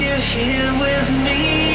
Me inside, keeps me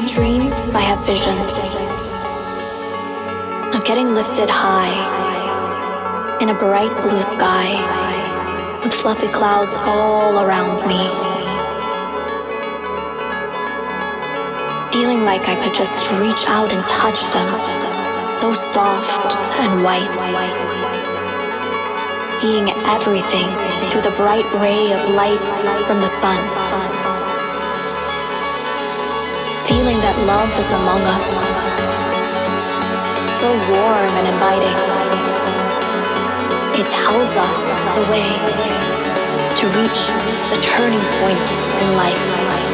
dreams, I have visions of getting lifted high in a bright blue sky with fluffy clouds all around me. Feeling like I could just reach out and touch them, so soft and white. Seeing everything through the bright ray of light from the sun that love is among us. So warm and inviting. It tells us the way to reach the turning point in life.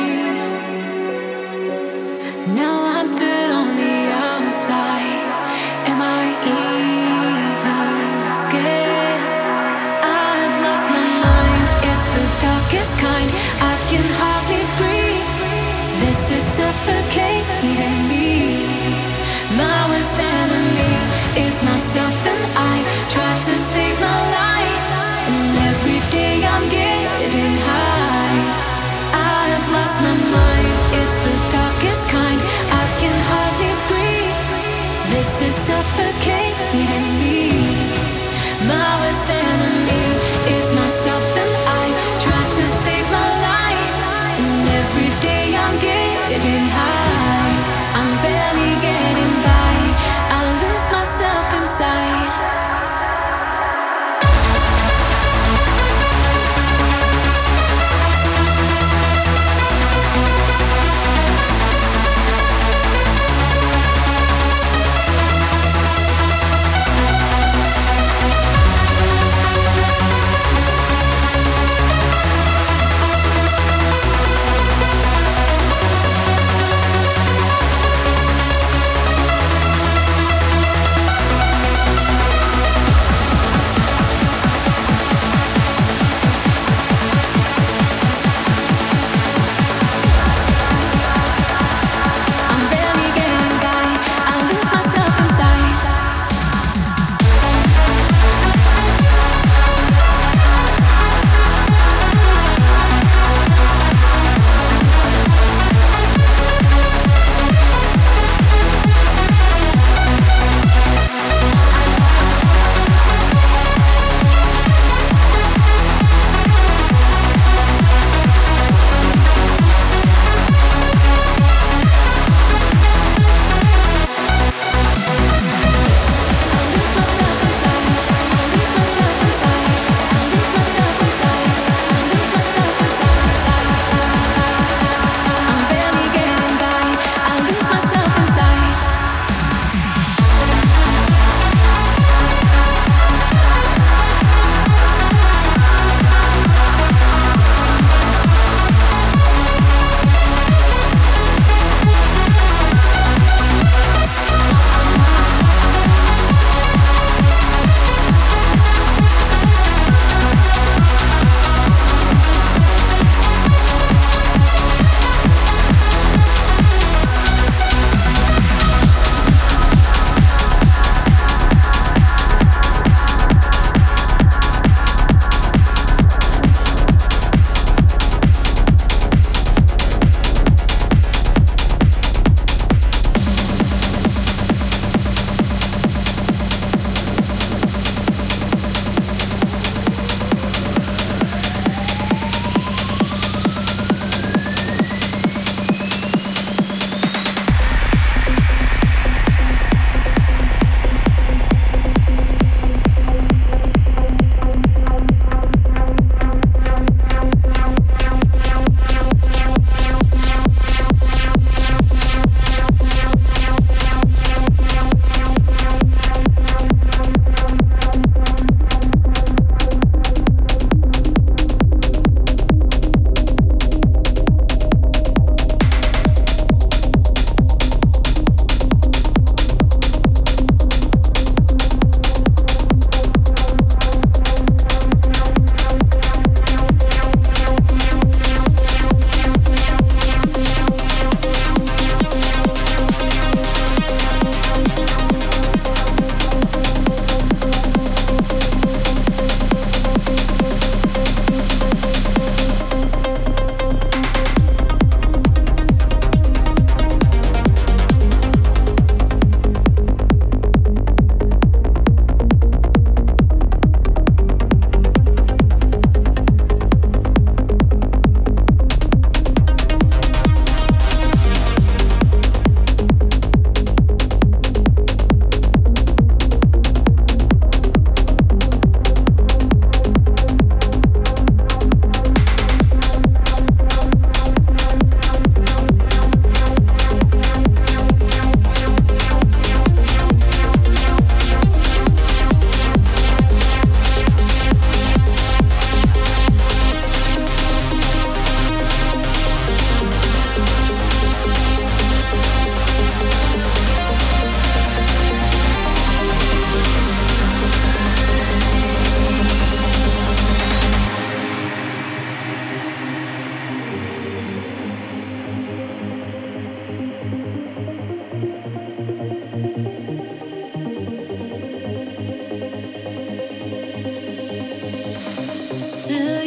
to